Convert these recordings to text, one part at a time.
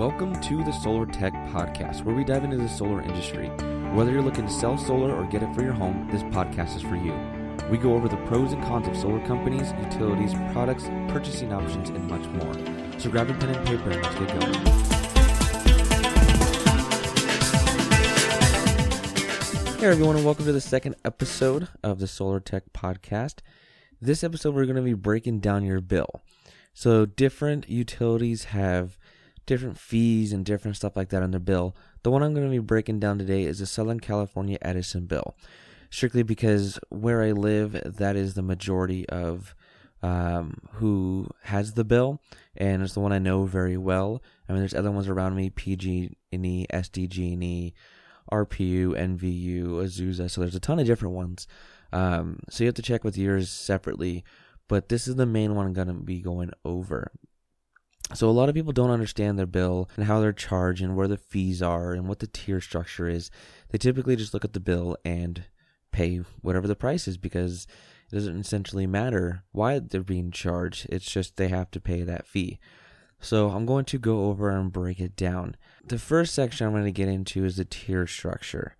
Welcome to the Solar Tech Podcast, where we dive into the solar industry. Whether you're looking to sell solar or get it for your home, this podcast is for you. We go over the pros and cons of solar companies, utilities, products, purchasing options, and much more. So grab a pen and paper and let's get going. Hey everyone, and welcome to the second episode of the Solar Tech Podcast. This episode, we're going to be breaking down your bill. So, different utilities have different fees and different stuff like that on their bill. The one I'm going to be breaking down today is the Southern California Edison bill, strictly because where I live, that is the majority of um, who has the bill, and it's the one I know very well. I mean, there's other ones around me: PG&E, SDG&E, RPU, NVU, Azusa. So there's a ton of different ones. Um, so you have to check with yours separately, but this is the main one I'm going to be going over. So a lot of people don't understand their bill and how they're charged and where the fees are and what the tier structure is. They typically just look at the bill and pay whatever the price is because it doesn't essentially matter why they're being charged. It's just they have to pay that fee. So I'm going to go over and break it down. The first section I'm going to get into is the tier structure.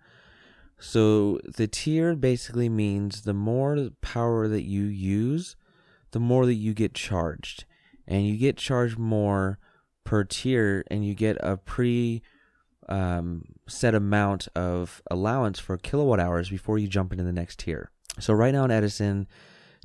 So the tier basically means the more power that you use, the more that you get charged and you get charged more per tier and you get a pre um, set amount of allowance for kilowatt hours before you jump into the next tier. So right now in Edison,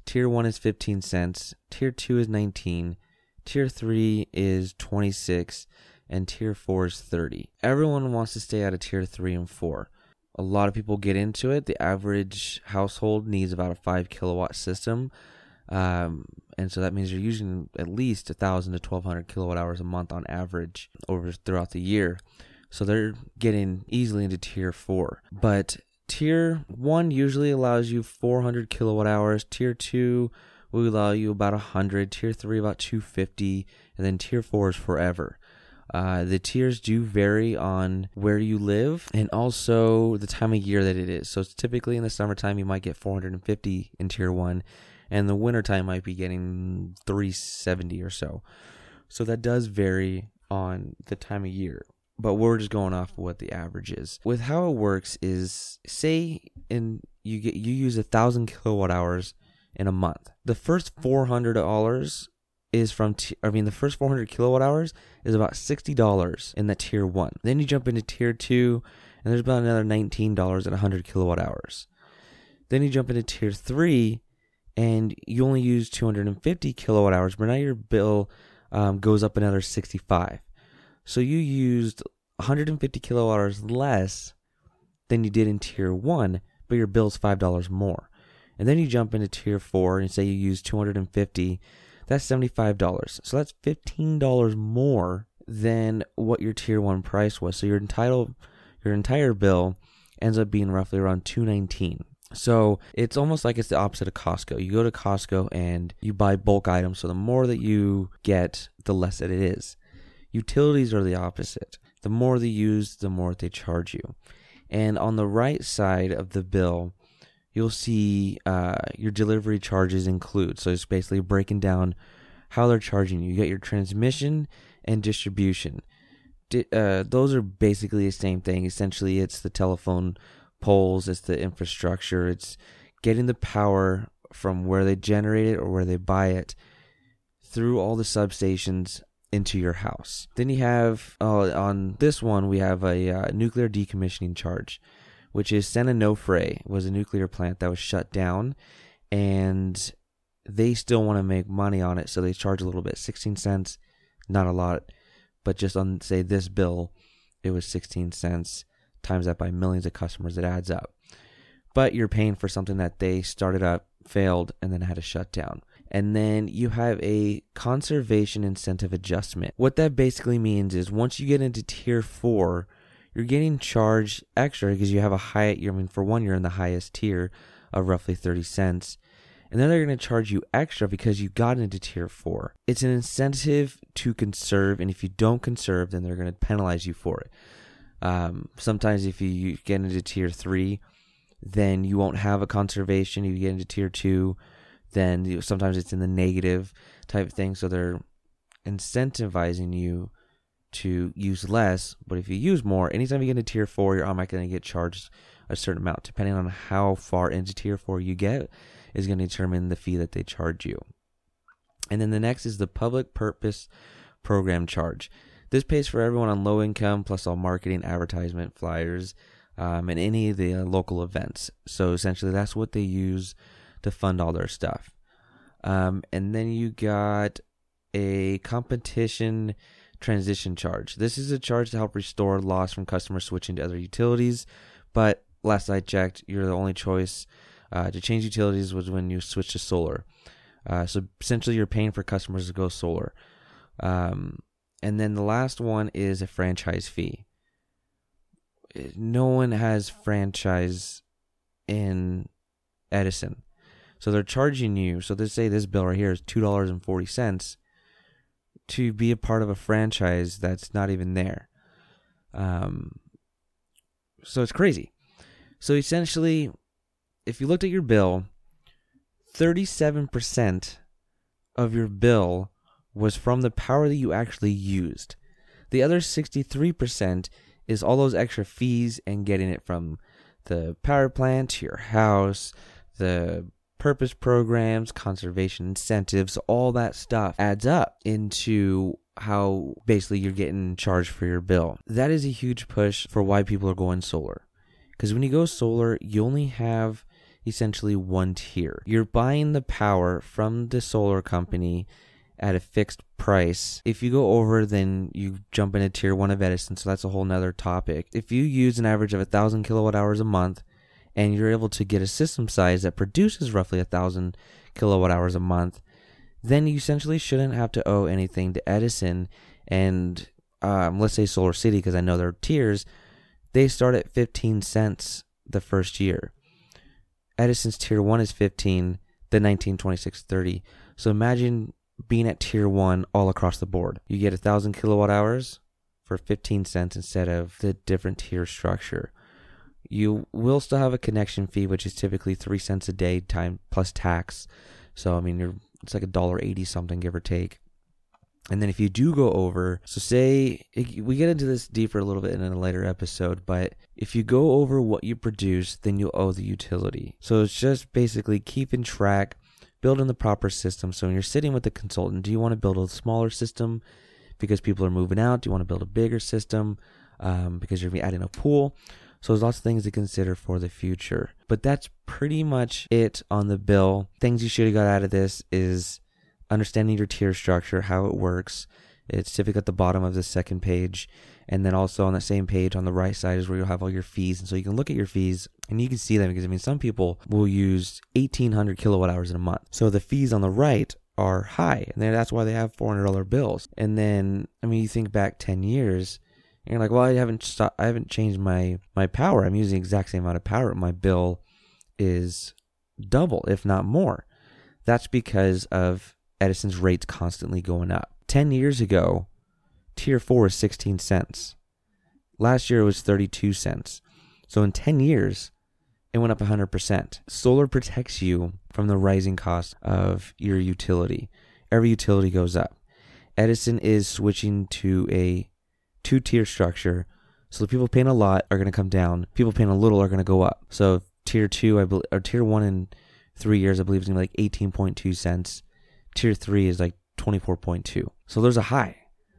tier 1 is 15 cents, tier 2 is 19, tier 3 is 26 and tier 4 is 30. Everyone wants to stay out of tier 3 and 4. A lot of people get into it. The average household needs about a 5 kilowatt system. Um, and so that means you're using at least 1000 to 1200 kilowatt hours a month on average over throughout the year. So they're getting easily into tier 4 but tier 1 usually allows you 400 kilowatt hours. Tier 2 will allow you about 100 tier 3 about 250 and then tier 4 is forever. Uh, the tiers do vary on where you live and also the time of year that it is. So, typically in the summertime, you might get 450 in tier one, and the wintertime might be getting 370 or so. So that does vary on the time of year. But we're just going off what the average is. With how it works is say in you get you use a thousand kilowatt hours in a month. The first four hundred dollars is from t- I mean the first 400 kilowatt hours is about $60 in that tier 1. Then you jump into tier 2 and there's about another $19 at 100 kilowatt hours. Then you jump into tier 3 and you only use 250 kilowatt hours, but now your bill um, goes up another 65. So you used 150 kilowatt hours less than you did in tier one, but your bill's five dollars more. And then you jump into tier four and say you use 250, that's $75. So that's $15 more than what your tier one price was. So your entitled your entire bill ends up being roughly around 219 so it's almost like it's the opposite of Costco. You go to Costco and you buy bulk items. So the more that you get, the less that it is. Utilities are the opposite. The more they use, the more they charge you. And on the right side of the bill, you'll see uh, your delivery charges include. So it's basically breaking down how they're charging you. You get your transmission and distribution. Di- uh, those are basically the same thing. Essentially, it's the telephone poles, it's the infrastructure, it's getting the power from where they generate it or where they buy it through all the substations into your house. Then you have oh, on this one we have a uh, nuclear decommissioning charge, which is San Onofre was a nuclear plant that was shut down, and they still want to make money on it, so they charge a little bit, sixteen cents, not a lot, but just on say this bill, it was sixteen cents times that by millions of customers, it adds up. But you're paying for something that they started up, failed, and then had to shut down. And then you have a conservation incentive adjustment. What that basically means is once you get into tier four, you're getting charged extra because you have a high, I mean, for one, you're in the highest tier of roughly 30 cents. And then they're going to charge you extra because you got into tier four. It's an incentive to conserve, and if you don't conserve, then they're going to penalize you for it. Um, sometimes if you get into tier three, then you won't have a conservation. If you get into tier two, then you, sometimes it's in the negative type thing. So they're incentivizing you to use less, but if you use more, anytime you get into tier four, you're automatically going to get charged a certain amount. Depending on how far into tier four you get, is going to determine the fee that they charge you. And then the next is the public purpose program charge. This pays for everyone on low income, plus all marketing, advertisement, flyers, um, and any of the uh, local events. So essentially, that's what they use to fund all their stuff. Um, and then you got a competition transition charge. This is a charge to help restore loss from customers switching to other utilities. But last I checked, you're the only choice uh, to change utilities was when you switch to solar. Uh, so essentially, you're paying for customers to go solar. Um, and then the last one is a franchise fee. No one has franchise in Edison. So they're charging you. So they say this bill right here is two dollars and forty cents to be a part of a franchise that's not even there. Um, so it's crazy. So essentially, if you looked at your bill, thirty-seven percent of your bill was from the power that you actually used. The other sixty-three percent is all those extra fees and getting it from the power plant to your house, the purpose programs, conservation incentives, all that stuff adds up into how basically you're getting charged for your bill. That is a huge push for why people are going solar. Because when you go solar, you only have essentially one tier. You're buying the power from the solar company at a fixed price. If you go over, then you jump into tier one of Edison, so that's a whole nother topic. If you use an average of a thousand kilowatt hours a month, and you're able to get a system size that produces roughly a thousand kilowatt hours a month, then you essentially shouldn't have to owe anything to Edison. And um, let's say Solar City, because I know there are tiers, they start at 15 cents the first year. Edison's tier one is 15, then 19, 26, 30. So imagine being at tier one all across the board. You get a thousand kilowatt hours for 15 cents instead of the different tier structure. You will still have a connection fee, which is typically three cents a day time plus tax. So I mean, you're it's like a dollar eighty something, give or take. And then if you do go over, so say we get into this deeper a little bit in a later episode, but if you go over what you produce, then you owe the utility. So it's just basically keeping track, building the proper system. So when you're sitting with the consultant, do you want to build a smaller system because people are moving out? Do you want to build a bigger system um, because you're adding a pool? So there's lots of things to consider for the future. But that's pretty much it on the bill. Things you should have got out of this is understanding your tier structure, how it works. It's typically at the bottom of the second page. And then also on the same page on the right side is where you'll have all your fees. And so you can look at your fees and you can see them because I mean, some people will use 1800 kilowatt hours in a month. So the fees on the right are high. And that's why they have $400 bills. And then, I mean, you think back 10 years, and you're like, well, I haven't stopped, I haven't changed my my power. I'm using the exact same amount of power. My bill is double, if not more. That's because of Edison's rates constantly going up. Ten years ago, Tier Four is 16 cents. Last year it was 32 cents. So in 10 years, it went up 100%. Solar protects you from the rising cost of your utility. Every utility goes up. Edison is switching to a two tier structure. So the people paying a lot are going to come down. People paying a little are going to go up. So tier two, I believe, or tier one in three years, I believe is going to be like 18.2 cents. Tier three is like 24.2. So there's a high.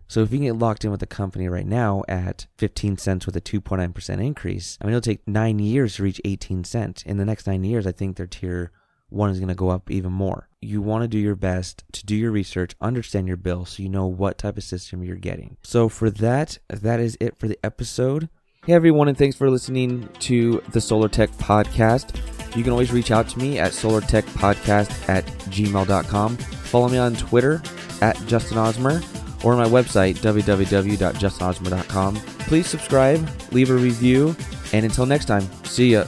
So if you can get locked in with the company right now at 15 cents with a 2.9% increase, I mean, it'll take nine years to reach 18 cents. In the next nine years, I think their tier one is going to go up even more. You want to do your best to do your research, understand your bill, so you know what type of system you're getting. So, for that, that is it for the episode. Hey, everyone, and thanks for listening to the Solar Tech Podcast. You can always reach out to me at solartechpodcast at gmail.com. Follow me on Twitter at Justin Osmer or my website, www.justinosmer.com. Please subscribe, leave a review, and until next time, see ya.